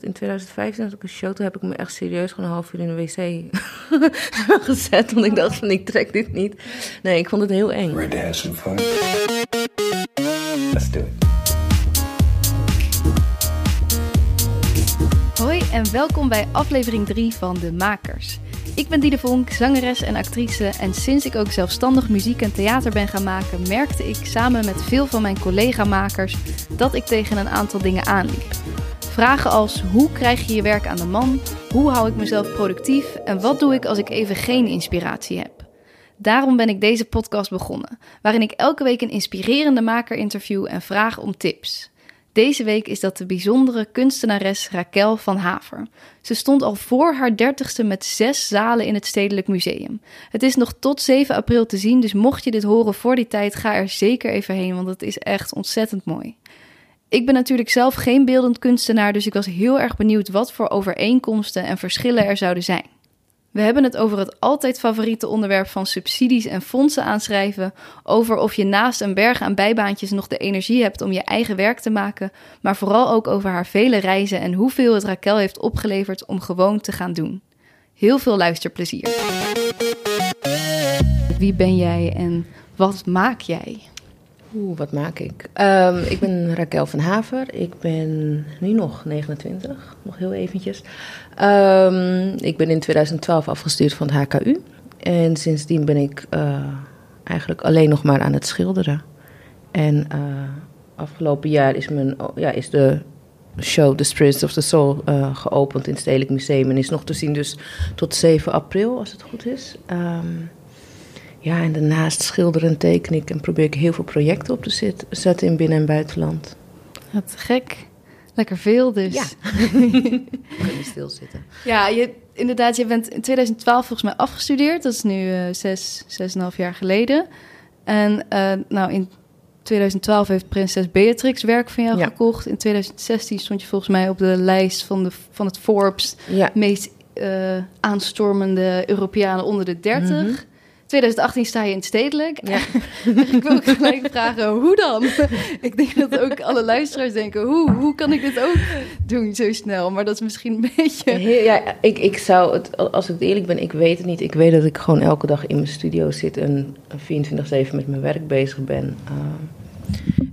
In 2015 had ik een show, toen heb ik me echt serieus gewoon een half uur in de wc gezet. Want ik dacht van, ik trek dit niet. Nee, ik vond het heel eng. Ready to have some fun? Let's do it. Hoi en welkom bij aflevering 3 van De Makers. Ik ben Diede Vonk, zangeres en actrice en sinds ik ook zelfstandig muziek en theater ben gaan maken, merkte ik samen met veel van mijn collega-makers dat ik tegen een aantal dingen aanliep. Vragen als hoe krijg je je werk aan de man, hoe hou ik mezelf productief en wat doe ik als ik even geen inspiratie heb. Daarom ben ik deze podcast begonnen, waarin ik elke week een inspirerende maker interview en vraag om tips. Deze week is dat de bijzondere kunstenares Raquel van Haver. Ze stond al voor haar dertigste met zes zalen in het Stedelijk Museum. Het is nog tot 7 april te zien, dus mocht je dit horen voor die tijd, ga er zeker even heen, want het is echt ontzettend mooi. Ik ben natuurlijk zelf geen beeldend kunstenaar, dus ik was heel erg benieuwd wat voor overeenkomsten en verschillen er zouden zijn. We hebben het over het altijd favoriete onderwerp van subsidies en fondsen aanschrijven, over of je naast een berg aan bijbaantjes nog de energie hebt om je eigen werk te maken, maar vooral ook over haar vele reizen en hoeveel het Raquel heeft opgeleverd om gewoon te gaan doen. Heel veel luisterplezier. Wie ben jij en wat maak jij? Oeh, wat maak ik? Ehm, ik ben Raquel van Haver. Ik ben nu nog 29, nog heel eventjes. Ehm, ik ben in 2012 afgestuurd van het HKU. En sindsdien ben ik eh, eigenlijk alleen nog maar aan het schilderen. En uh, afgelopen jaar is, mijn, ja, is de show The Spirits of the Soul uh, geopend in het Stedelijk Museum. En is nog te zien dus tot 7 april, als het goed is. Um, ja, en daarnaast schilderen en teken ik en probeer ik heel veel projecten op te zetten in binnen- en buitenland. Wat gek. Lekker veel dus. Ja. Kun je stilzitten. Ja, je, inderdaad, je bent in 2012 volgens mij afgestudeerd. Dat is nu uh, zes, zes en een half jaar geleden. En uh, nou, in 2012 heeft prinses Beatrix werk van jou ja. gekocht. In 2016 stond je volgens mij op de lijst van, de, van het Forbes... Ja. meest uh, aanstormende Europeanen onder de 30. Mm -hmm. 2018 sta je in het stedelijk. Ja. ik wil ook gelijk vragen, hoe dan? ik denk dat ook alle luisteraars denken, hoe, hoe kan ik dit ook doen zo snel? Maar dat is misschien een beetje... Ja, ik, ik zou het, als ik eerlijk ben, ik weet het niet. Ik weet dat ik gewoon elke dag in mijn studio zit en 24-7 met mijn werk bezig ben. Uh,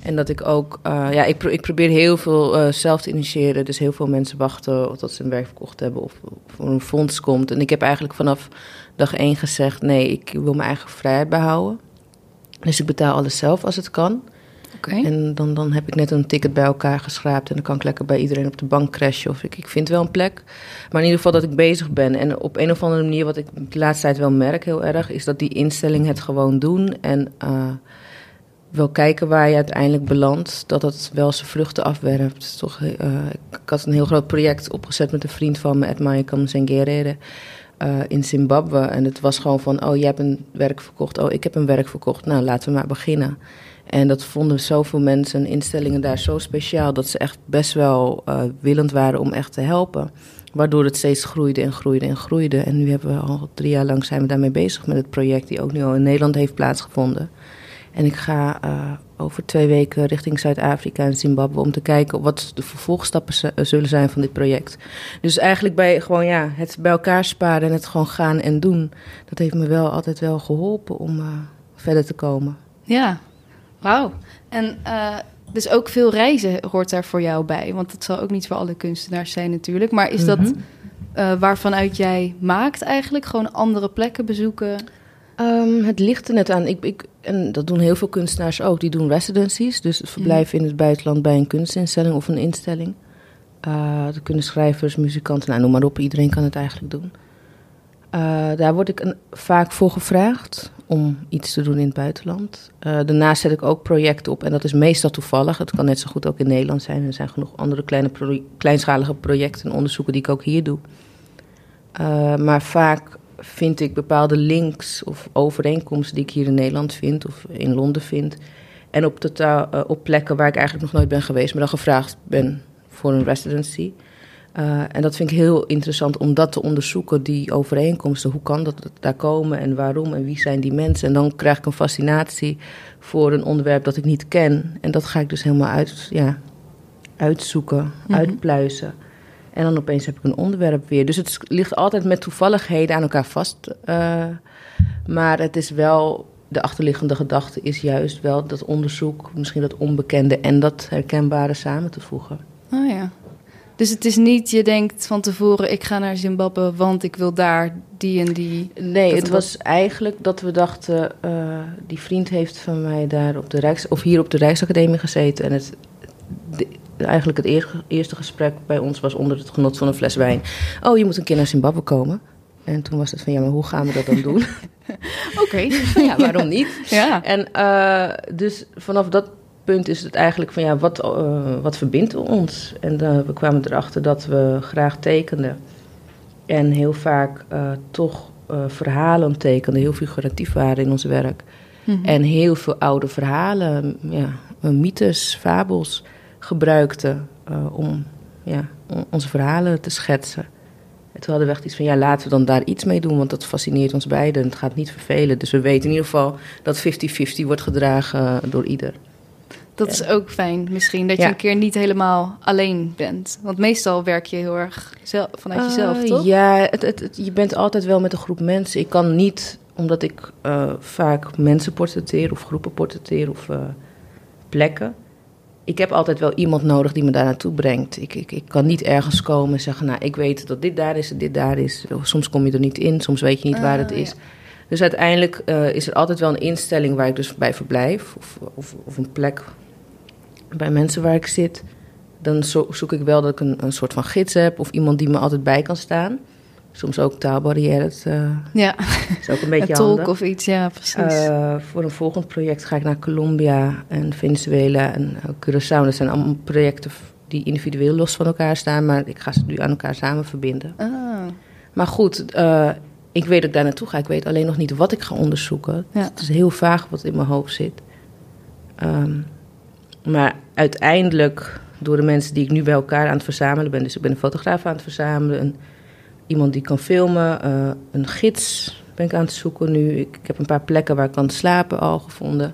en dat ik ook, uh, ja, ik, pro ik, probeer heel veel uh, zelf te initiëren. Dus heel veel mensen wachten tot ze een werk verkocht hebben of voor een fonds komt. En ik heb eigenlijk vanaf dag één gezegd: nee, ik wil mijn eigen vrijheid behouden. Dus ik betaal alles zelf als het kan. Okay. En dan, dan heb ik net een ticket bij elkaar geschraapt. En dan kan ik lekker bij iedereen op de bank crashen. Of ik, ik vind wel een plek. Maar in ieder geval dat ik bezig ben. En op een of andere manier, wat ik de laatste tijd wel merk heel erg, is dat die instelling het gewoon doen. En uh, wel kijken waar je uiteindelijk belandt. Dat het wel zijn vruchten afwerpt. Toch, uh, ik had een heel groot project opgezet met een vriend van me, Edmaya Kamsengerere. Uh, in Zimbabwe. En het was gewoon van, oh, jij hebt een werk verkocht. Oh, ik heb een werk verkocht. Nou, laten we maar beginnen. En dat vonden zoveel mensen en instellingen daar zo speciaal... dat ze echt best wel uh, willend waren om echt te helpen. Waardoor het steeds groeide en groeide en groeide. En nu hebben we al drie jaar lang zijn we daarmee bezig met het project... die ook nu al in Nederland heeft plaatsgevonden. En ik ga uh, over twee weken richting Zuid-Afrika en Zimbabwe om te kijken wat de vervolgstappen zullen zijn van dit project. Dus eigenlijk bij gewoon ja, het bij elkaar sparen en het gewoon gaan en doen, dat heeft me wel altijd wel geholpen om uh, verder te komen. Ja, wauw. En uh, dus ook veel reizen hoort daar voor jou bij, want dat zal ook niet voor alle kunstenaars zijn natuurlijk. Maar is dat mm -hmm. uh, waarvanuit jij maakt eigenlijk gewoon andere plekken bezoeken? Um, het ligt er net aan. Ik, ik, en dat doen heel veel kunstenaars ook. Die doen residencies, dus verblijven mm. in het buitenland bij een kunstinstelling of een instelling. Uh, dat kunnen schrijvers, muzikanten, nou, noem maar op. Iedereen kan het eigenlijk doen. Uh, daar word ik een, vaak voor gevraagd om iets te doen in het buitenland. Uh, daarnaast zet ik ook projecten op en dat is meestal toevallig. Het kan net zo goed ook in Nederland zijn. Er zijn genoeg andere kleine pro kleinschalige projecten en onderzoeken die ik ook hier doe. maar vaak vind ik bepaalde links of overeenkomsten die ik hier in Nederland vind of in Londen vind. En op, totaal, uh, op plekken waar ik eigenlijk nog nooit ben geweest, maar dan gevraagd ben voor een residency. Uh, en dat vind ik heel interessant om dat te onderzoeken, die overeenkomsten. Hoe kan dat daar komen en waarom en wie zijn die mensen? En dan krijg ik een fascinatie voor een onderwerp dat ik niet ken. En dat ga ik dus helemaal uit, ja, uitzoeken, mm -hmm. uitpluizen. En dan opeens heb ik een onderwerp weer. Dus het ligt altijd met toevalligheden aan elkaar vast. Uh, maar het is wel, de achterliggende gedachte is juist wel dat onderzoek, misschien dat onbekende en dat herkenbare samen te voegen. Oh ja. Dus het is niet, je denkt van tevoren, ik ga naar Zimbabwe, want ik wil daar die en die. Nee, het was eigenlijk dat we dachten, uh, die vriend heeft van mij daar op de Rijks, of hier op de Rijksacademie gezeten. En het, eigenlijk het eerste gesprek bij ons was onder het genot van een fles wijn. Oh, je moet een keer naar Zimbabwe komen. En toen was het van, ja, maar hoe gaan we dat dan doen? Oké. ja, waarom niet? Ja. En uh, dus vanaf dat punt is het eigenlijk van, ja, wat, uh, wat verbindt ons? En uh, we kwamen erachter dat we graag tekenden. En heel vaak toch verhalen tekenden, heel figuratief waren in ons werk. Mm -hmm. En heel veel oude verhalen, ja, mythes, fabels gebruikten om ja, onze verhalen te schetsen. En toen hadden we echt iets van, ja, laten we dan daar iets mee doen, want dat fascineert ons beiden. Het gaat niet vervelen. Dus we weten in ieder geval dat 50-50 wordt gedragen door ieder. Dat is ook fijn, misschien, dat je een keer niet helemaal alleen bent. Want meestal werk je heel erg zelf, vanuit jezelf, uh, toch? Ja, het, het, je bent altijd wel met een groep mensen. Ik kan niet, omdat ik uh, vaak mensen portretteer of groepen portretteer of uh, plekken ik heb altijd wel iemand nodig die me daar naartoe brengt. Ik, ik, ik kan niet ergens komen en zeggen, nou, ik weet dat dit daar is en dit daar is. Soms kom je er niet in, soms weet je niet waar het ah, is. Dus uiteindelijk uh, is er altijd wel een instelling waar ik dus bij verblijf. Of, of, of een plek bij mensen waar ik zit. Dan zo, zoek ik wel dat ik een, een soort van gids heb of iemand die me altijd bij kan staan soms ook taalbarrière. uh, ja, is ook een beetje tolk of iets, ja, precies. Uh, voor een volgend project ga ik naar Colombia en Venezuela en Curaçao. Dat zijn allemaal projecten die individueel los van elkaar staan, maar ik ga ze nu aan elkaar samen verbinden. Ah. Maar goed, uh, ik weet dat ik daar naartoe ga. Ik weet alleen nog niet wat ik ga onderzoeken. Ja. Het is heel vaag wat in mijn hoofd zit. Um, maar uiteindelijk, door de mensen die ik nu bij elkaar aan het verzamelen ben, dus ik ben een fotograaf aan het verzamelen, een iemand die kan filmen. Uh, een gids ben ik aan het zoeken nu. Ik, ik, heb een paar plekken waar ik kan slapen al gevonden.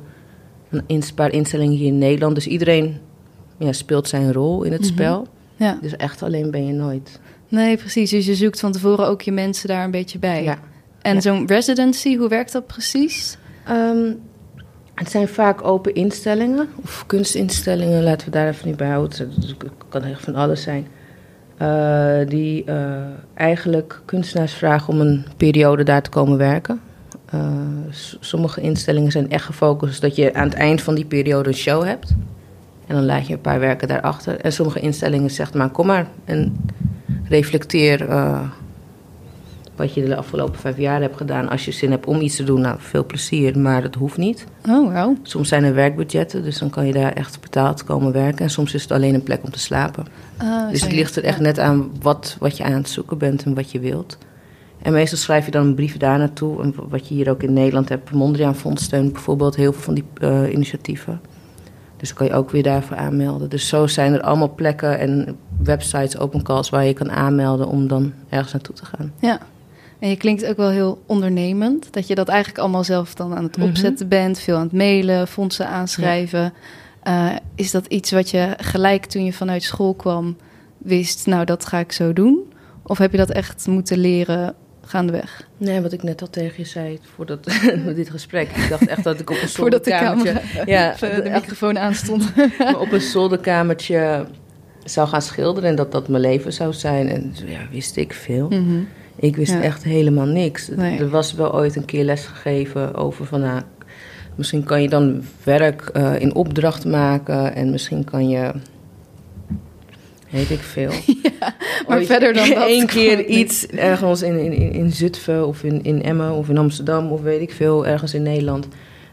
Een paar instellingen hier in Nederland. Dus iedereen ja, speelt zijn rol in het mm -hmm. spel. Ja. Dus echt alleen ben je nooit. Nee, precies. Dus je zoekt van tevoren ook je mensen daar een beetje bij. Ja. En ja. zo'n residency, hoe werkt dat precies? Um, het zijn vaak open instellingen of kunstinstellingen, laten we daar even niet bij houden. Het kan echt van alles zijn. Uh, die uh, eigenlijk kunstenaars vragen om een periode daar te komen werken. Uh, sommige instellingen zijn echt gefocust dat je aan het eind van die periode een show hebt. En dan laat je een paar werken daarachter. En sommige instellingen zeggen maar kom maar en reflecteer wat je de afgelopen vijf jaar hebt gedaan. Als je zin hebt om iets te doen, nou, veel plezier, maar dat hoeft niet. Oh, wow. Soms zijn er werkbudgetten, dus dan kan je daar echt betaald komen werken. En soms is het alleen een plek om te slapen. Oh, dus het ligt er echt net aan wat, wat je aan het zoeken bent en wat je wilt. En meestal schrijf je dan een brief daar naartoe. En wat je hier ook in Nederland hebt, Mondriaan Fonds steunt bijvoorbeeld heel veel van die uh, initiatieven. Dus dan kan je ook weer daarvoor aanmelden. Dus zo zijn er allemaal plekken en websites, open calls waar je kan aanmelden om dan ergens naartoe te gaan. Ja, en je klinkt ook wel heel ondernemend. Dat je dat eigenlijk allemaal zelf dan aan het mhm. opzetten bent. Veel aan het mailen, fondsen aanschrijven. Ja. Uh, is dat iets wat je gelijk toen je vanuit school kwam wist, nou dat ga ik zo doen? Of heb je dat echt moeten leren gaandeweg? Nee, wat ik net al tegen je zei voordat dit gesprek. Ik dacht echt dat ik op een zolderkamertje... Voordat de, ja, de, de microfoon aanstond. op een zolderkamertje zou gaan schilderen en dat dat mijn leven zou zijn. En ja, wist ik veel. Mm -hmm. Ik wist ja. echt helemaal niks. Nee. Er was wel ooit een keer les gegeven over van... Nou, misschien kan je dan werk uh, in opdracht maken... en misschien kan je... Weet ik veel. Ja, maar ooit verder dan dat. Eén keer iets ergens in, in, in Zutphen of in, in Emmen of in Amsterdam... of weet ik veel, ergens in Nederland...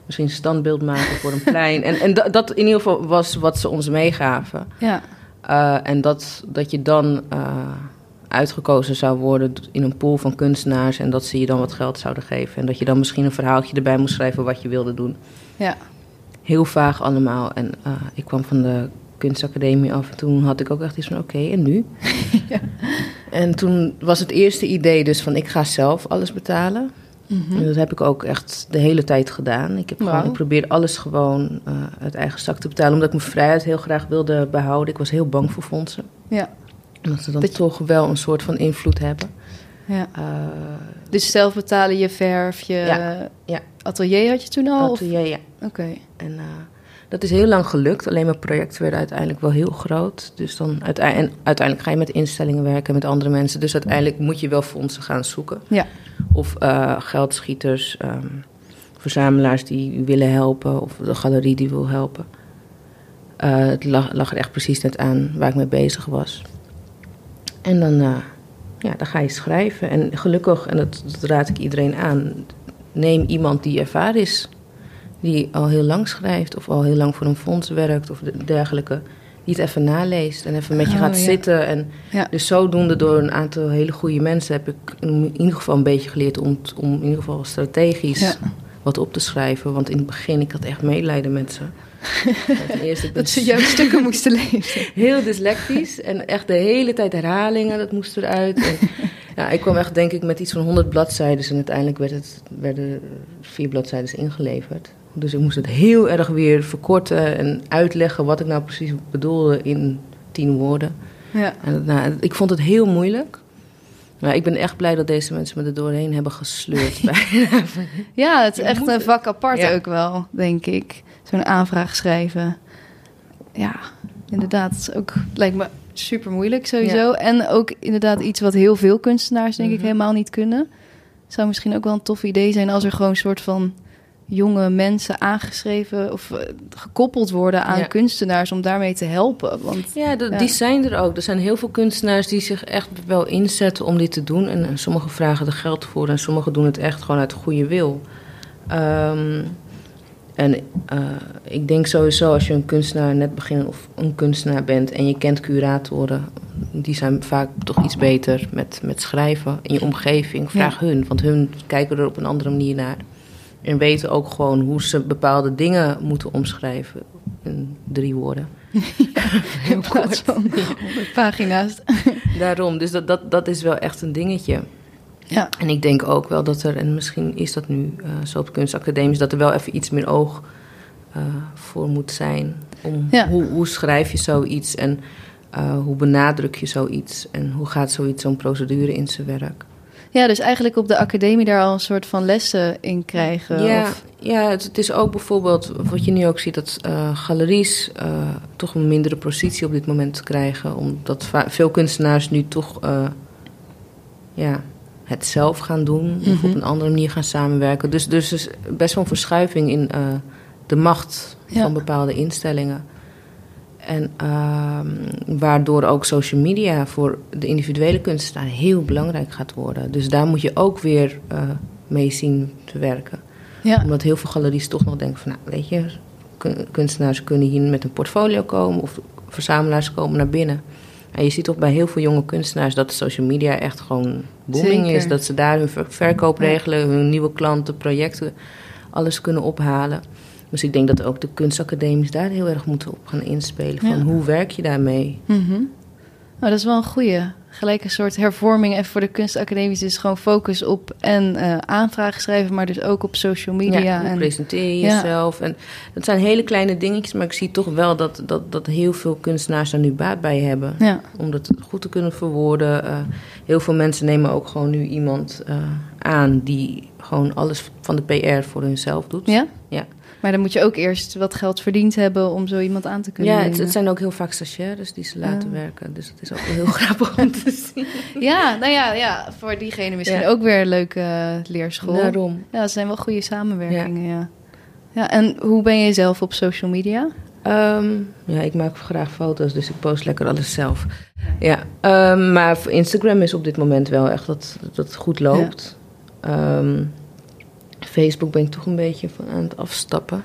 misschien standbeeld maken voor een plein. En, en dat, dat in ieder geval was wat ze ons meegaven. Ja. Uh, en dat, dat je dan... Uh, uitgekozen zou worden in een pool van kunstenaars en dat ze je dan wat geld zouden geven. En dat je dan misschien een verhaaltje erbij moest schrijven wat je wilde doen. Ja. Heel vaag allemaal. En uh, ik kwam van de kunstacademie af en toen had ik ook echt iets van oké, okay, en nu? ja. En toen was het eerste idee dus van ik ga zelf alles betalen. Mm -hmm. En dat heb ik ook echt de hele tijd gedaan. Ik, heb wow. gewoon, ik probeer alles gewoon uh, uit eigen zak te betalen, omdat ik mijn vrijheid heel graag wilde behouden. Ik was heel bang voor fondsen. Ja. Omdat ze dan toch wel een soort van invloed hebben. Ja. dus zelf betalen je verf, je Ja, ja. atelier had je toen al? of- Atelier, ja. Oké. En eh, dat is heel lang gelukt. Alleen mijn projecten werden uiteindelijk wel heel groot. Dus dan uiteindelijk, en uiteindelijk ga je met instellingen werken, met andere mensen. Dus uiteindelijk moet je wel fondsen gaan zoeken. Ja. Of eh, geldschieters, ehm, verzamelaars die willen helpen. Of de galerie die wil helpen. Eh, het lag, lag er echt precies net aan waar ik mee bezig was. En dan, eh, ja, dan ga je schrijven. En gelukkig, en dat, dat raad ik iedereen aan... neem iemand die ervaren is die al heel lang schrijft of al heel lang voor een fonds werkt of de- dergelijke, die het even naleest en even met je Oh, gaat ja. zitten. En Ja. dus zodoende door een aantal hele goede mensen heb ik in ieder geval een beetje geleerd om, om in ieder geval strategisch Ja. wat op te schrijven. Want in het begin, ik had echt medelijden met ze. Ten eerste, Dat ze jouw stukken moesten lezen. heel dyslectisch en echt de hele tijd herhalingen, dat moest eruit. En, ja, ik kwam echt denk ik met iets van 100 bladzijden en uiteindelijk werd het, werden vier bladzijden ingeleverd. Dus ik moest het heel erg weer verkorten en uitleggen wat ik nou precies bedoelde in tien woorden. Ja. En nou, ik vond het heel moeilijk. Maar ik ben echt blij dat deze mensen me er doorheen hebben gesleurd. Ja, het is echt een vak apart Ja. ook wel, denk ik. Zo'n aanvraag schrijven. Ja, inderdaad. Is ook, lijkt me super moeilijk sowieso. En ook inderdaad iets wat heel veel kunstenaars denk ik Mhm. helemaal niet kunnen. Zou misschien ook wel een tof idee zijn als er gewoon een soort van jonge mensen aangeschreven of eh, gekoppeld worden aan Ja. kunstenaars om daarmee te helpen. Want Ja, de- Ja. die zijn er ook. Er zijn heel veel kunstenaars die zich echt wel inzetten om dit te doen. En, eh, sommigen vragen er geld voor en sommigen doen het echt gewoon uit goede wil. Ehm, en eh, ik denk sowieso als je een kunstenaar net begint of een kunstenaar bent en je kent curatoren, die zijn vaak toch iets beter met, met schrijven in je omgeving. Vraag hun, want hun kijken er op een andere manier naar. En weten ook gewoon hoe ze bepaalde dingen moeten omschrijven in drie woorden. in plaats van 100 pagina's. Daarom, dus dat, dat, dat is wel echt een dingetje. Ja. En ik denk ook wel dat er, en misschien is dat nu eh, zo op kunstacademies, dat er wel even iets meer oog eh, voor moet zijn. Om Ja. hoe, hoe schrijf je zoiets en eh, hoe benadruk je zoiets en hoe gaat zoiets zo'n procedure in zijn werk. ja, dus eigenlijk op de academie daar al een soort van lessen in krijgen. Ja, Of, ja het, het is ook bijvoorbeeld wat je nu ook ziet, dat galeries toch een mindere positie op dit moment krijgen. Omdat veel kunstenaars nu toch ja, het zelf gaan doen of Mhm. op een andere manier gaan samenwerken. Dus, dus er is best wel een verschuiving in eh, de macht Ja. van bepaalde instellingen. En ehm, waardoor ook social media voor de individuele kunstenaar heel belangrijk gaat worden. Dus daar moet je ook weer eh, mee zien te werken ja. omdat heel veel galeries toch nog denken van, nou, weet je, kun- kunstenaars kunnen hier met een portfolio komen of verzamelaars komen naar binnen. En je ziet toch bij heel veel jonge kunstenaars dat social media echt gewoon booming Zeker. is. Dat ze daar hun ver- verkoop regelen, hun nieuwe klanten, projecten, alles kunnen ophalen. Dus ik denk dat ook de kunstacademies daar heel erg moeten op gaan inspelen. Van Ja. hoe werk je daarmee? Mhm. Nou, dat is wel een goeie. Gelijk een soort hervorming even voor de kunstacademies. Dus gewoon focus op en eh, aanvragen schrijven, maar dus ook op social media. hoe en, presenteer je Ja. jezelf? En dat zijn hele kleine dingetjes, maar ik zie toch wel dat, dat, dat heel veel kunstenaars daar nu baat bij hebben. ja. Om dat goed te kunnen verwoorden. Eh, heel veel mensen nemen ook gewoon nu iemand eh, aan die gewoon alles van de PR voor hunzelf doet. ja? Ja. Maar dan moet je ook eerst wat geld verdiend hebben om zo iemand aan te kunnen Ja, het, het zijn ook heel vaak stagiaires die ze laten werken. Dus het is ook heel grappig om te zien. Ja, nou ja, ja, voor diegene misschien Ja. ook weer een leuke eh, leerschool. Daarom. Ja, dat zijn wel goede samenwerkingen, ja. ja. en hoe ben je zelf op social media? Ehm, ja, ik maak graag foto's, dus ik post lekker alles zelf. Ja, ehm, maar Instagram is op dit moment wel echt dat, dat het goed loopt. Ehm, Facebook ben ik toch een beetje van aan het afstappen.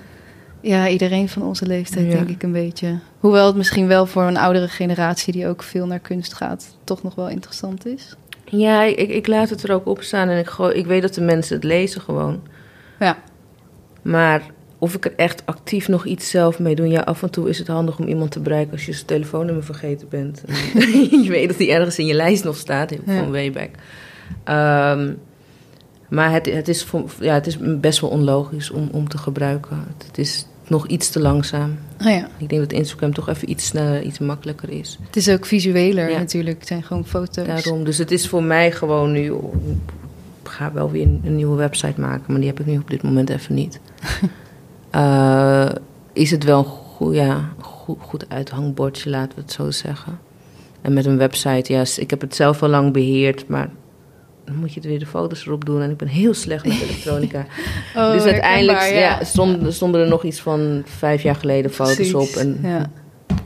Ja, iedereen van onze leeftijd, Ja. denk ik een beetje. Hoewel het misschien wel voor een oudere generatie die ook veel naar kunst gaat, toch nog wel interessant is. Ja, ik, ik laat het er ook op staan en ik, gooi, ik weet dat de mensen het lezen gewoon. Ja. Maar of ik er echt actief nog iets zelf mee doe, ja, af en toe is het handig om iemand te bereiken als je zijn telefoonnummer vergeten bent. En je weet dat die ergens in je lijst nog staat, van Ja. way back. Ehm, maar het, het, is ja, het is best wel onlogisch om, om te gebruiken. Het is nog iets te langzaam. Oh ja. Ik denk dat Instagram toch even iets sneller, iets makkelijker is. Het is ook visueler Ja. natuurlijk. Het zijn gewoon foto's. Daarom. Dus het is voor mij gewoon nu. Ik ga wel weer een, een nieuwe website maken, maar die heb ik nu op dit moment even niet. Eh, is het wel een goed, ja, goed, goed uithangbordje, laten we het zo zeggen. En met een website, ja, ik heb het zelf al lang beheerd, maar dan moet je weer de foto's erop doen. En ik ben heel slecht met elektronica. Oh, dus uiteindelijk ja. stonden, stonden er nog iets van vijf jaar geleden foto's Precies, op. En ja.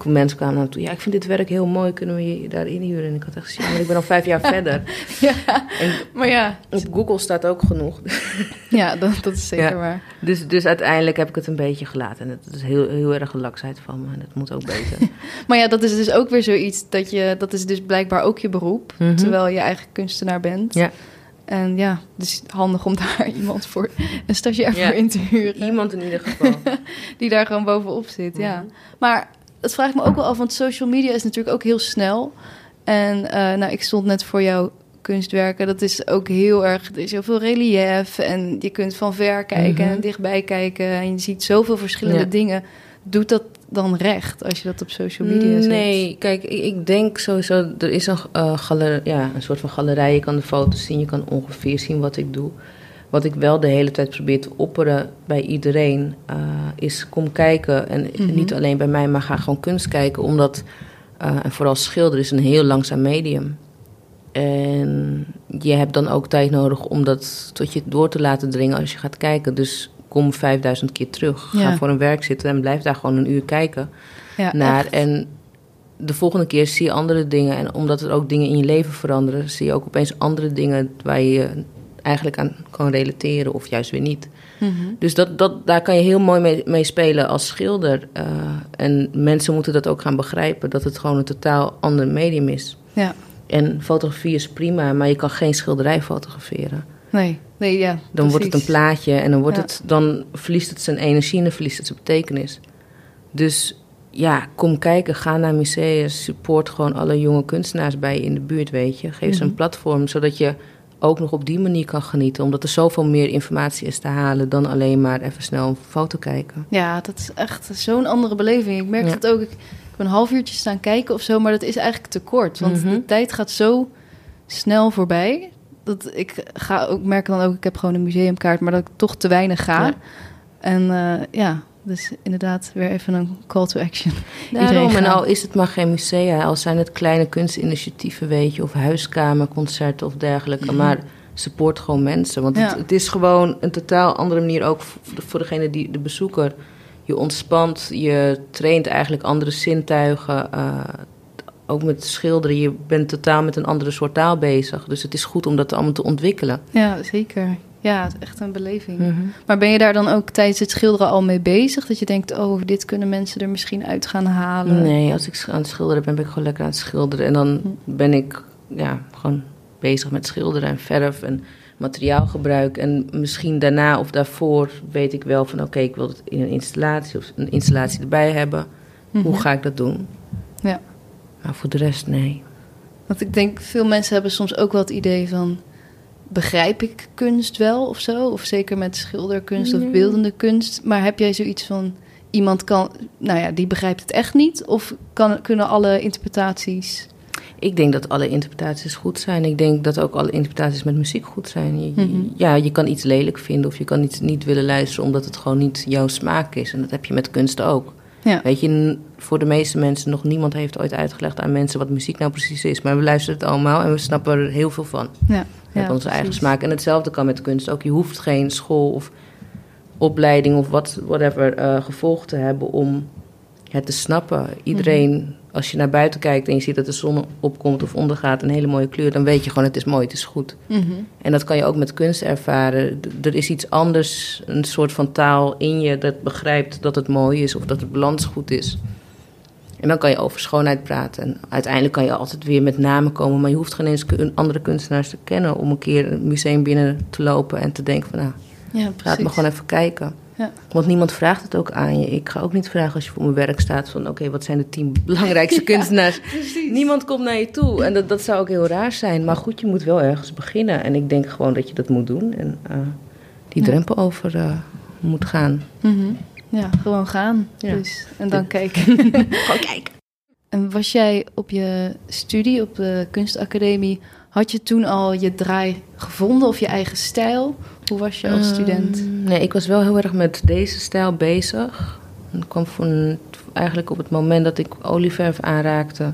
Mensen kwamen naar me toe. Ja, ik vind dit werk heel mooi. Kunnen we je daar inhuren? En ik had echt ja, maar ik ben al vijf jaar verder. ja. En Maar ja, op Google staat ook genoeg. ja dat, dat is zeker Ja. waar. Dus, dus uiteindelijk heb ik het een beetje gelaten. En het is heel, heel erg een laksheid van me. En het moet ook beter. Maar ja, dat is dus ook weer zoiets dat je... Dat is dus blijkbaar ook je beroep. Mhm. Terwijl je eigen kunstenaar bent. Ja. En ja, dus handig om daar iemand voor... Een stagiair Ja. voor in te huren. Iemand in ieder geval. Die daar gewoon bovenop zit, ja. Mhm. Maar dat vraag ik me ook wel af, want social media is natuurlijk ook heel snel. En eh, nou, ik stond net voor jouw kunstwerken. Dat is ook heel erg... Er is heel veel relief en je kunt van ver kijken Mhm. en dichtbij kijken. En je ziet zoveel verschillende Ja. dingen. Doet dat dan recht als je dat op social media zet? Nee, kijk, ik, ik denk sowieso... Er is een, galer, ja, een soort van galerij. Je kan de foto's zien. Je kan ongeveer zien wat ik doe. Wat ik wel de hele tijd probeer te opperen bij iedereen... eh, is kom kijken. En Mhm. niet alleen bij mij, maar ga gewoon kunst kijken. Omdat... eh, en vooral schilderen is een heel langzaam medium. En je hebt dan ook tijd nodig om dat tot je door te laten dringen als je gaat kijken. Dus kom 5000 keer terug. Ga voor een werk zitten en blijf daar gewoon een uur kijken Ja, naar. echt. En de volgende keer zie je andere dingen. En omdat er ook dingen in je leven veranderen, zie je ook opeens andere dingen waar je eigenlijk aan kan relateren of juist weer niet. Mhm. Dus dat, dat, daar kan je heel mooi mee, mee spelen als schilder. Eh, en mensen moeten dat ook gaan begrijpen, dat het gewoon een totaal ander medium is. Ja, En fotografie is prima, maar je kan geen schilderij fotograferen. nee. Nee, ja. Dan wordt het een plaatje en dan, wordt Ja. het, dan verliest het zijn energie en dan verliest het zijn betekenis. Dus ja, kom kijken, ga naar musea, support gewoon alle jonge kunstenaars bij je in de buurt, weet je. Geef ze Mhm. een platform, zodat je ook nog op die manier kan genieten. Omdat er zoveel meer informatie is te halen dan alleen maar even snel een foto kijken. Ja, dat is echt zo'n andere beleving. Ik merk Ja. dat ook. Ik, ik heb een half uurtje staan kijken of zo, maar dat is eigenlijk te kort. Want Mhm. de tijd gaat zo snel voorbij. Dat ik ga ook merk dan ook, ik heb gewoon een museumkaart, maar dat ik toch te weinig ga. Ja. En eh, ja, dus inderdaad weer even een call to action. Daarom, Iedereen en al is het maar geen musea, al zijn het kleine kunstinitiatieven, weet je, of huiskamerconcerten of dergelijke. Maar support gewoon mensen. Want Ja. het, het is gewoon een totaal andere manier ook voor, voor degene die de bezoeker. Je ontspant, je traint eigenlijk andere zintuigen. eh, ook met schilderen, je bent totaal met een andere soort taal bezig. Dus het is goed om dat allemaal te ontwikkelen. Ja, zeker. Ja, het is echt een beleving. Maar ben je daar dan ook tijdens het schilderen al mee bezig? Dat je denkt, oh, dit kunnen mensen er misschien uit gaan halen? Nee, als ik aan het schilderen ben, ben ik gewoon lekker aan het schilderen. En dan ben ik ja, gewoon bezig met schilderen en verf en materiaalgebruik. En misschien daarna of daarvoor weet ik wel van... oké, ik wil het in een installatie of een installatie erbij hebben. Hoe Mhm. ga ik dat doen? Ja. Maar voor de rest, nee. Want ik denk, veel mensen hebben soms ook wel het idee van... begrijp ik kunst wel of zo? Of zeker met schilderkunst of Nee. beeldende kunst. Maar heb jij zoiets van... iemand kan, nou ja, die begrijpt het echt niet? Of kan, kunnen alle interpretaties... Ik denk dat alle interpretaties goed zijn. Ik denk dat ook alle interpretaties met muziek goed zijn. Je, Mhm. Ja, je kan iets lelijk vinden of je kan iets niet willen luisteren... omdat het gewoon niet jouw smaak is. En dat heb je met kunst ook. Ja, Weet je, voor de meeste mensen, nog niemand heeft ooit uitgelegd aan mensen wat muziek nou precies is. Maar we luisteren het allemaal en we snappen er heel veel van. ja. Hebben onze eigen smaak. En hetzelfde kan met kunst ook. Je hoeft geen school of opleiding of wat, whatever eh, gevolgd te hebben om het te snappen. Iedereen, als je naar buiten kijkt en je ziet dat de zon opkomt of ondergaat, een hele mooie kleur, dan weet je gewoon het is mooi, het is goed. Mhm. En dat kan je ook met kunst ervaren. D- Er is iets anders, een soort van taal in je dat begrijpt dat het mooi is of dat het balans goed is. En dan kan je over schoonheid praten. En uiteindelijk kan je altijd weer met namen komen, maar je hoeft geen eens andere kunstenaars te kennen om een keer een museum binnen te lopen en te denken van nou, ja laat me gewoon even kijken. Ja. Want niemand vraagt het ook aan je. Ik ga ook niet vragen als je voor mijn werk staat van oké, wat zijn de tien belangrijkste kunstenaars? Precies. Niemand komt naar je toe. En dat, dat zou ook heel raar zijn. Maar goed, je moet wel ergens beginnen. En ik denk gewoon dat je dat moet doen. En eh, die Ja. drempel over eh, moet gaan. Mhm. Ja, gewoon gaan. Ja. Dus, en dan kijken. Gewoon kijken. En was jij op je studie op de kunstacademie, had je toen al je draai gevonden of je eigen stijl? Hoe was je als student? Ehm, nee, ik was wel heel erg met deze stijl bezig. Kwam van, eigenlijk op het moment dat ik olieverf aanraakte,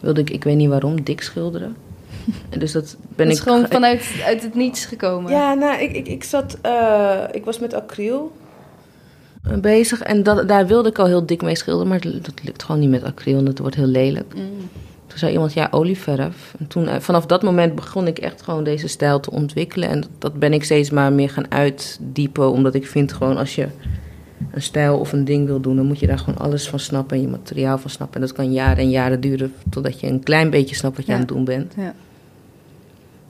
wilde ik, ik weet niet waarom, dik schilderen. En dus dat ben Dat is ik gewoon ge- vanuit uit het niets gekomen. Ja, nou, ik, ik, ik zat, eh, ik was met acryl bezig en dat, daar wilde ik al heel dik mee schilderen, maar dat, lukt gewoon niet met acryl en dat wordt heel lelijk. Mm. Toen zei iemand, ja, olieverf. En toen, eh, vanaf dat moment begon ik echt gewoon deze stijl te ontwikkelen. En dat, dat ben ik steeds maar meer gaan uitdiepen. Omdat ik vind gewoon, als je een stijl of een ding wil doen... dan moet je daar gewoon alles van snappen en je materiaal van snappen. En dat kan jaren en jaren duren... totdat je een klein beetje snapt wat je Ja. aan het doen bent. Ja.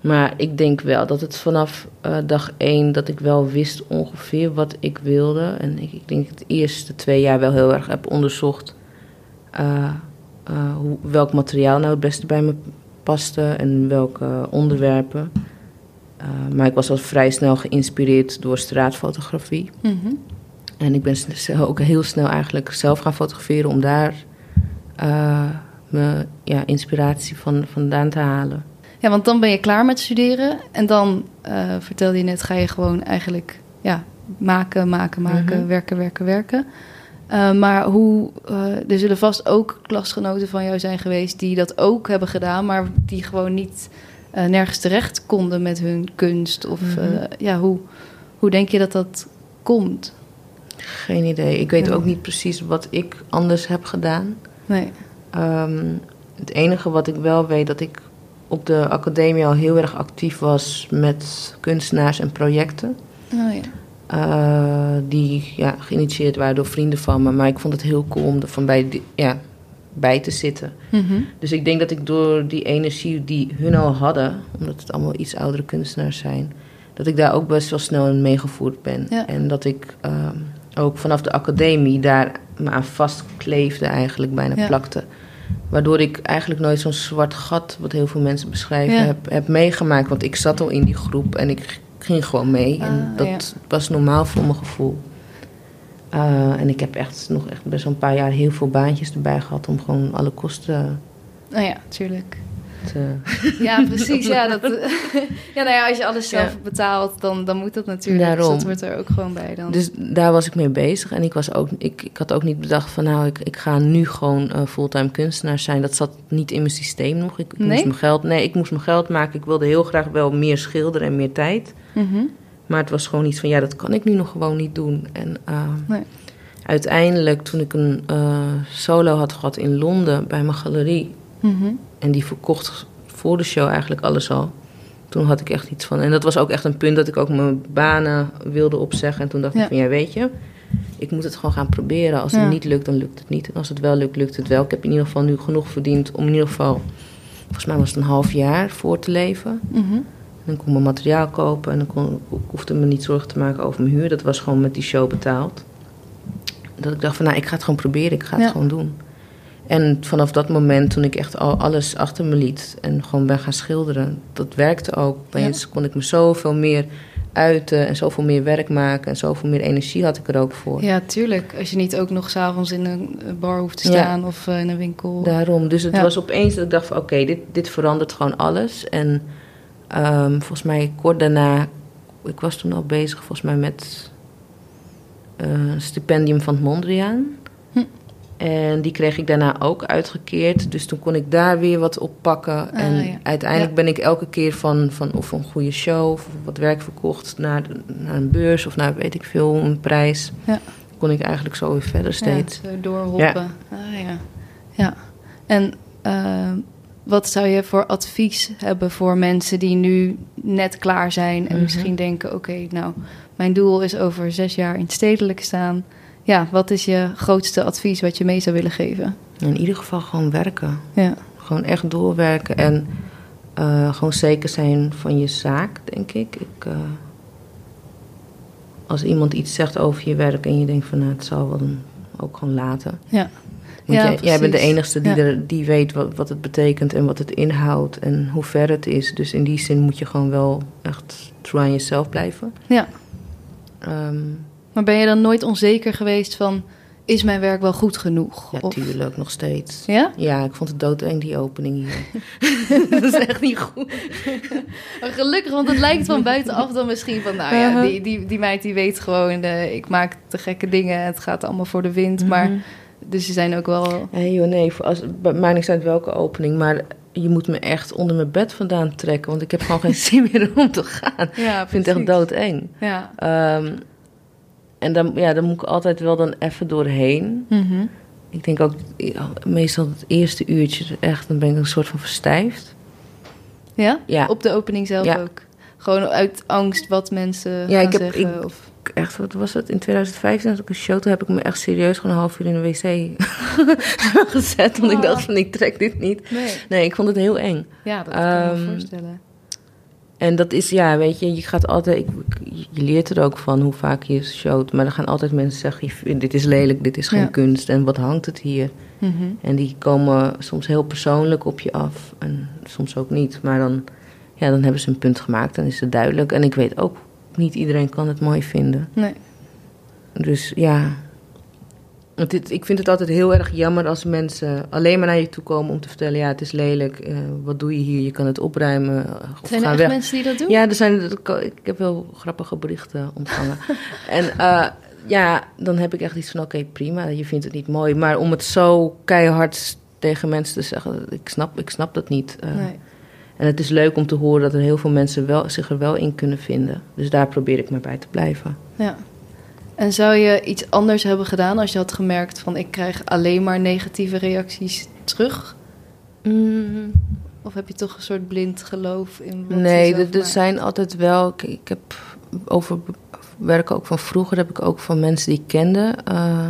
Maar ik denk wel dat het vanaf eh, dag één... dat ik wel wist ongeveer wat ik wilde. En ik, ik denk dat ik de eerste twee jaar wel heel erg heb onderzocht... eh, eh, hoe, welk materiaal nou het beste bij me paste en welke onderwerpen. Maar ik was al vrij snel geïnspireerd door straatfotografie. Mhm. En ik ben ook heel snel eigenlijk zelf gaan fotograferen om daar mijn ja, inspiratie van, vandaan te halen. Ja, want dan ben je klaar met studeren. En dan, eh, vertelde je net, ga je gewoon eigenlijk ja, maken, maken, maken, Mhm. werken, werken, werken. Eh, maar hoe, eh, er zullen vast ook klasgenoten van jou zijn geweest die dat ook hebben gedaan, maar die gewoon niet nergens terecht konden met hun kunst. Of Mhm. ja, hoe, hoe denk je dat dat komt? Geen idee. Ik weet Ja. ook niet precies wat ik anders heb gedaan. Nee. Ehm, het enige wat ik wel weet, dat ik op de academie al heel erg actief was met kunstenaars en projecten. Oh, ja. eh, die ja, geïnitieerd waren door vrienden van me. Maar ik vond het heel cool om er van bij, die- ja, bij te zitten. Mhm. Dus ik denk dat ik door die energie die hun al hadden, omdat het allemaal iets oudere kunstenaars zijn, dat ik daar ook best wel snel in meegevoerd ben. Ja. En dat ik ehm, ook vanaf de academie daar me aan vastkleefde, eigenlijk bijna Ja. plakte. Waardoor ik eigenlijk nooit zo'n zwart gat, wat heel veel mensen beschrijven, Ja. heb, heb meegemaakt. Want ik zat al in die groep en ik ging gewoon mee. en Ah, dat ja. was normaal voor mijn gevoel. Eh, en ik heb echt nog echt best wel een paar jaar heel veel baantjes erbij gehad om gewoon alle kosten Nou ja, tuurlijk. Te. Ja, precies. Ja, dat, ja, nou ja, als je alles zelf Ja. betaalt, dan, dan moet dat natuurlijk. Dus Daarom. dat wordt er ook gewoon bij dan. Dus daar was ik mee bezig. En ik, was ook, ik, ik had ook niet bedacht van nou, ik, ik ga nu gewoon eh, fulltime kunstenaar zijn. Dat zat niet in mijn systeem nog. Ik, ik Nee? moest mijn geld. Nee, ik moest mijn geld maken. Ik wilde heel graag wel meer schilderen en meer tijd. Mhm. Maar het was gewoon iets van ja, dat kan ik nu nog gewoon niet doen. En eh, Nee. uiteindelijk, toen ik een eh, solo had gehad in Londen bij mijn galerie. Mhm. En die verkocht voor de show eigenlijk alles al. Toen had ik echt iets van. En dat was ook echt een punt dat ik ook mijn banen wilde opzeggen. En toen dacht Ja. ik van ja, weet je, ik moet het gewoon gaan proberen. Als het niet lukt, dan lukt het niet. En als het wel lukt, lukt het wel. Ik heb in ieder geval nu genoeg verdiend om in ieder geval, volgens mij was het een half jaar voor te leven. Mhm. En dan kon ik mijn materiaal kopen en dan kon, ik hoefde me niet zorgen te maken over mijn huur. Dat was gewoon met die show betaald. Dat ik dacht van nou, ik ga het gewoon proberen, ik ga het Ja. gewoon doen. En vanaf dat moment, toen ik echt al alles achter me liet en gewoon ben gaan schilderen, dat werkte ook. Opeens kon ik me zoveel meer uiten en zoveel meer werk maken en zoveel meer energie had ik er ook voor. Ja, tuurlijk. Als je niet ook nog s'avonds in een bar hoeft te Ja. staan of eh, in een winkel. Daarom. Dus het Ja. was opeens dat ik dacht van oké, dit, dit verandert gewoon alles. En ehm, volgens mij kort daarna, ik was toen al bezig volgens mij met eh, een stipendium van het Mondriaan. En die kreeg ik daarna ook uitgekeerd. Dus toen kon ik daar weer wat op pakken. Ah, en ja. uiteindelijk Ja. ben ik elke keer van, van of een goede show of wat werk verkocht naar, naar een beurs of naar weet ik veel, een prijs. Ja. Kon ik eigenlijk zo weer verder steeds. Ja, doorhoppen. Ah, ja. ja. En eh, wat zou je voor advies hebben voor mensen die nu net klaar zijn en Mhm. misschien denken: oké, nou, mijn doel is over zes jaar in het stedelijk staan. Ja, wat is je grootste advies wat je mee zou willen geven? In ieder geval gewoon werken. Ja, Gewoon echt doorwerken en eh, gewoon zeker zijn van je zaak, denk ik. ik eh, als iemand iets zegt over je werk en je denkt van nou, het zal wel dan ook gewoon laten. ja. Want Ja, jij, jij bent de enige die, Ja. er, die weet wat, wat het betekent en wat het inhoudt en hoe ver het is. Dus in die zin moet je gewoon wel echt true aan jezelf blijven. ja. Ehm, Maar ben je dan nooit onzeker geweest van... is mijn werk wel goed genoeg? Ja, Of- tuurlijk, nog steeds. Ja? Ja, ik vond het doodeng, die opening hier. dat is echt niet goed. Maar gelukkig, want het lijkt van buitenaf dan misschien van... nou ja, Uh-huh. die, die, die meid die weet gewoon... eh, ik maak te gekke dingen, het gaat allemaal voor de wind. Maar Mhm. dus ze zijn ook wel... Nee, joh, nee. Voor als, bij mij uit welke opening, maar je moet me echt onder mijn bed vandaan trekken, want ik heb gewoon geen zin meer om te gaan. Ja, Ik vind het echt doodeng. Ja. Ehm, en dan, ja, dan moet ik altijd wel dan even doorheen. Mhm. Ik denk ook, ja, meestal het eerste uurtje, echt, dan ben ik een soort van verstijfd. Ja? Ja. Op de opening zelf Ja. ook? Gewoon uit angst wat mensen Ja, gaan ik heb- zeggen? ik- of... Echt, wat was het? In 2015 had ik een show, toen heb ik me echt serieus gewoon een half uur in de wc gezet. Want ik Oh. dacht van, ik trek dit niet. Nee. Nee, ik vond het heel eng. Ja, dat kan ik me Ehm, voorstellen. En dat is, ja, weet je, je gaat altijd, ik- je leert er ook van hoe vaak je showt. Maar er gaan altijd mensen zeggen, dit is lelijk, dit is geen Ja. kunst. En wat hangt het hier? Mhm. En die komen soms heel persoonlijk op je af. En soms ook niet. Maar dan, ja, dan hebben ze een punt gemaakt, dan is het duidelijk. En ik weet ook, niet iedereen kan het mooi vinden. Nee. Dus ja, het, ik vind het altijd heel erg jammer als mensen alleen maar naar je toe komen om te vertellen: ja, het is lelijk, eh, wat doe je hier? Je kan het opruimen. eh, Of Zijn er echt weg. mensen die dat doen? Ja, er zijn, ik heb wel grappige berichten ontvangen. en eh, ja, dan heb ik echt iets van: oké, prima, je vindt het niet mooi. Maar om het zo keihard tegen mensen te zeggen, ik snap, ik snap dat niet. Nee. En het is leuk om te horen dat er heel veel mensen wel, zich er wel in kunnen vinden. Dus daar probeer ik maar bij te blijven. Ja. En zou je iets anders hebben gedaan als je had gemerkt van ik krijg alleen maar negatieve reacties terug? Of heb je toch een soort blind geloof in wat Nee, er, maakt? zijn altijd wel. Ik, ik heb over werken ook van vroeger heb ik ook van mensen die ik kende. eh,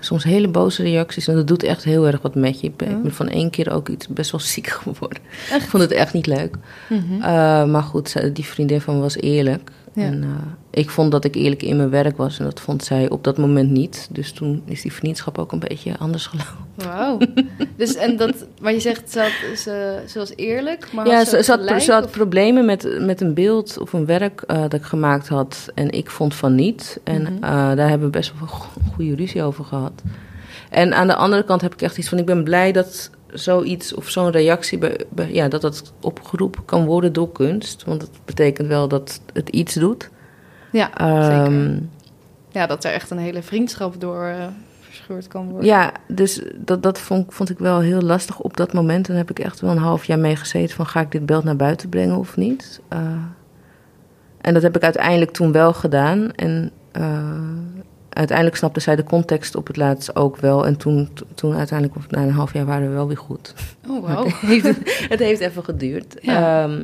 soms hele boze reacties. En dat doet echt heel erg wat met je. Ik ben, ik ben van één keer ook iets best wel ziek geworden. Echt? Ik vond het echt niet leuk. Mhm. Eh, maar goed, die vriendin van me was eerlijk. Ja. En eh, ik vond dat ik eerlijk in mijn werk was. En dat vond zij op dat moment niet. Dus toen is die vriendschap ook een beetje anders gelopen. Wauw. Dus en dat, maar je zegt ze, had, ze, ze was eerlijk, maar ja, ze, ze had, gelijk, ze had problemen met, met een beeld of een werk eh, dat ik gemaakt had. En ik vond van niet. En Mhm. eh, daar hebben we best wel go- goede ruzie over gehad. En aan de andere kant heb ik echt iets van... ik ben blij dat zoiets of zo'n reactie... Bij, bij- ja, dat dat opgeroepen kan worden door kunst. Want dat betekent wel dat het iets doet. Ja, Ehm, zeker. Ja, dat er echt een hele vriendschap door eh, verscheurd kan worden. Ja, dus dat, dat vond, vond ik wel heel lastig op dat moment. En heb ik echt wel een half jaar mee gezeten van... ga ik dit beeld naar buiten brengen of niet? Eh, en dat heb ik uiteindelijk toen wel gedaan. En eh, uiteindelijk snapte zij de context op het laatst ook wel. En toen, toen uiteindelijk, na een half jaar, waren we wel weer goed. Oh, wauw. Het, heeft, het heeft even geduurd. Ja. Ehm,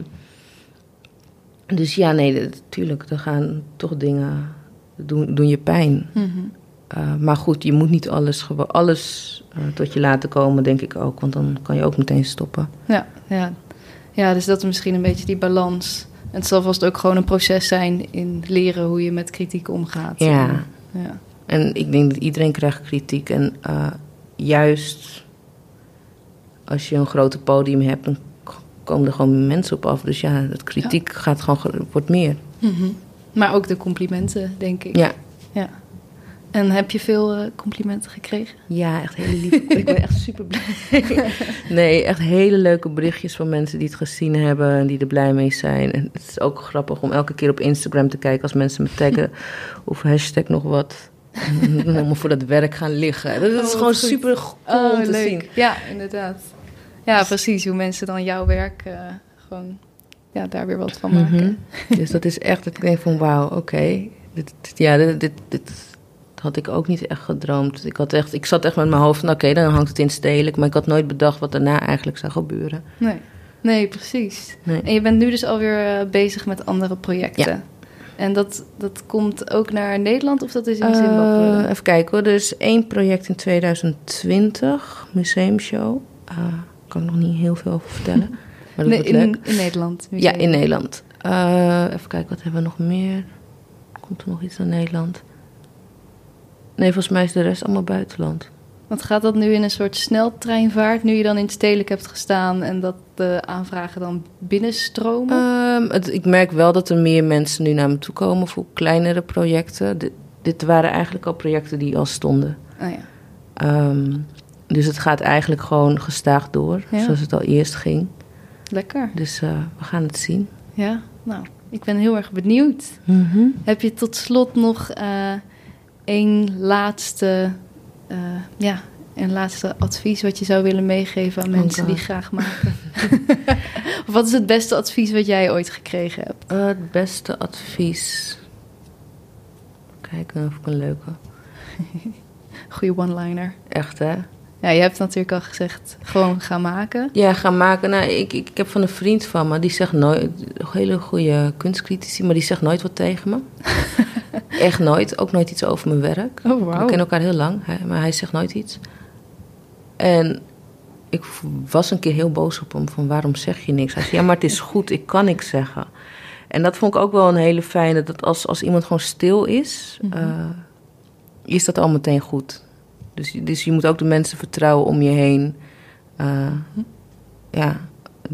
dus ja, nee, natuurlijk, er gaan toch dingen... doen, doen je pijn. Mhm. Uh, maar goed, je moet niet alles, alles uh, tot je laten komen, denk ik ook. Want dan kan je ook meteen stoppen. Ja, ja. ja, dus dat is misschien een beetje die balans. En het zal vast ook gewoon een proces zijn in leren hoe je met kritiek omgaat. Ja. En, ja. En ik denk dat iedereen krijgt kritiek. En uh, juist als je een grote podium hebt, dan komen er gewoon mensen op af. Dus ja, het kritiek gaat gewoon, wordt meer. Mm-hmm. Maar ook de complimenten, denk ik. Ja. ja. En heb je veel uh, complimenten gekregen? Ja, echt hele lief. ik ben echt super blij. nee, echt hele leuke berichtjes van mensen die het gezien hebben en die er blij mee zijn. En het is ook grappig om elke keer op Instagram te kijken als mensen me taggen of hashtag nog wat. om voor dat werk gaan liggen. Dat is Oh, gewoon goed. super cool oh, om te leuk. zien. Ja, inderdaad. Ja, precies. Hoe mensen dan jouw werk uh, gewoon ja, daar weer wat van maken. Mm-hmm. dus dat is echt dat ik denk van wauw, oké. Okay. Dit, dit, ja, dit, dit, dit had ik ook niet echt gedroomd. Ik, had echt, ik zat echt met mijn hoofd van oké, okay, dan hangt het in stedelijk. Maar ik had nooit bedacht wat daarna eigenlijk zou gebeuren. Nee, nee precies. Nee. En je bent nu dus alweer uh, bezig met andere projecten. Ja. En dat, dat komt ook naar Nederland of dat is in Zimbabwe? Uh, even kijken hoor. Er is één project in 2020, museumshow. Uh, kan ik nog niet heel veel over vertellen. Maar dat nee, in, leuk. in Nederland? Ja, in Nederland. Uh, even kijken, wat hebben we nog meer? Komt er nog iets naar Nederland? Nee, volgens mij is de rest allemaal buitenland. Want gaat dat nu in een soort sneltreinvaart, nu je dan in het stedelijk hebt gestaan en dat de aanvragen dan binnenstromen? Um, het, ik merk wel dat er meer mensen nu naar me toe komen voor kleinere projecten. Dit waren eigenlijk al projecten die al stonden. Oh ja. Ehm, dus het gaat eigenlijk gewoon gestaag door, Ja. zoals het al eerst ging. Lekker. Dus eh, we gaan het zien. Ja, nou, ik ben heel erg benieuwd. Heb je tot slot nog eh één laatste, eh, ja, een laatste advies wat je zou willen meegeven aan Oh mensen die graag maken? of wat is het beste advies wat jij ooit gekregen hebt? Eh, het beste advies. Kijken of ik een leuke. Goeie one-liner. Echt hè? Ja, je hebt natuurlijk al gezegd, gewoon gaan maken. Ja, gaan maken. Nou, ik, ik, ik heb van een vriend van me, die zegt nooit, een hele goede kunstcritici, maar die zegt nooit wat tegen me. Echt nooit. Ook nooit iets over mijn werk. Oh, We kennen elkaar heel lang, hè, maar hij zegt nooit iets. En ik was een keer heel boos op hem, van waarom zeg je niks? Hij zei, ja, maar het is goed, ik kan niks zeggen. En dat vond ik ook wel een hele fijne, dat als, als iemand gewoon stil is, Mhm. eh, is dat al meteen goed. Dus, dus je moet ook de mensen vertrouwen om je heen. eh, ja,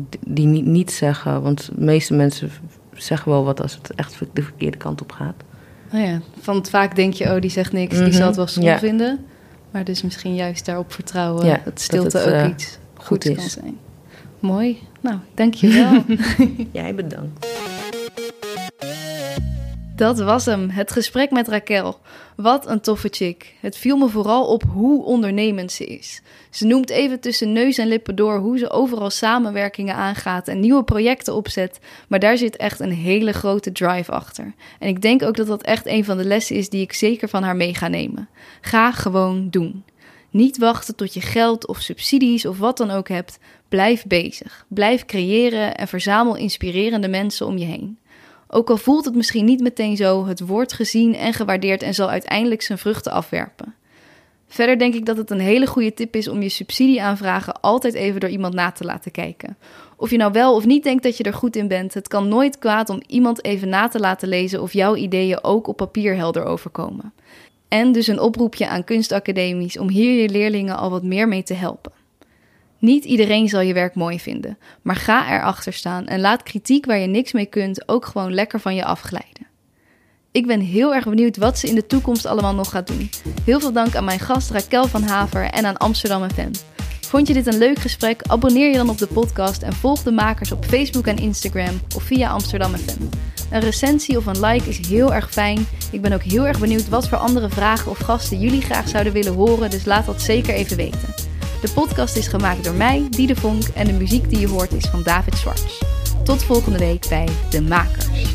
d- die niet, niet zeggen, want de meeste mensen zeggen wel wat als het echt de verkeerde kant op gaat. Oh ja, van vaak denk je, oh, die zegt niks, die Mhm, zal het wel stom ja. vinden. Maar dus misschien juist daarop vertrouwen Ja, dat dat stilte het, ook eh, iets goed goeds is. kan zijn. Mooi. Nou, dankjewel. Jij bedankt. Dat was hem, het gesprek met Raquel. Wat een toffe chick. Het viel me vooral op hoe ondernemend ze is. Ze noemt even tussen neus en lippen door hoe ze overal samenwerkingen aangaat en nieuwe projecten opzet, maar daar zit echt een hele grote drive achter. En ik denk ook dat dat echt een van de lessen is die ik zeker van haar mee ga nemen. Ga gewoon doen. Niet wachten tot je geld of subsidies of wat dan ook hebt. Blijf bezig. Blijf creëren en verzamel inspirerende mensen om je heen. Ook al voelt het misschien niet meteen zo, het wordt gezien en gewaardeerd en zal uiteindelijk zijn vruchten afwerpen. Verder denk ik dat het een hele goede tip is om je subsidieaanvragen altijd even door iemand na te laten kijken. Of je nou wel of niet denkt dat je er goed in bent, het kan nooit kwaad om iemand even na te laten lezen of jouw ideeën ook op papier helder overkomen. En dus een oproepje aan kunstacademies om hier je leerlingen al wat meer mee te helpen. Niet iedereen zal je werk mooi vinden, maar ga erachter staan en laat kritiek waar je niks mee kunt ook gewoon lekker van je afglijden. Ik ben heel erg benieuwd wat ze in de toekomst allemaal nog gaat doen. Heel veel dank aan mijn gast Raquel van Haver en aan Amsterdam FM. Vond je dit een leuk gesprek? Abonneer je dan op de podcast en volg de makers op Facebook en Instagram of via Amsterdam FM. Een recensie of een like is heel erg fijn. Ik ben ook heel erg benieuwd wat voor andere vragen of gasten jullie graag zouden willen horen, dus laat dat zeker even weten. De podcast is gemaakt door mij, Diede Vonk, en de muziek die je hoort is van David Zwarts. Tot volgende week bij De Makers.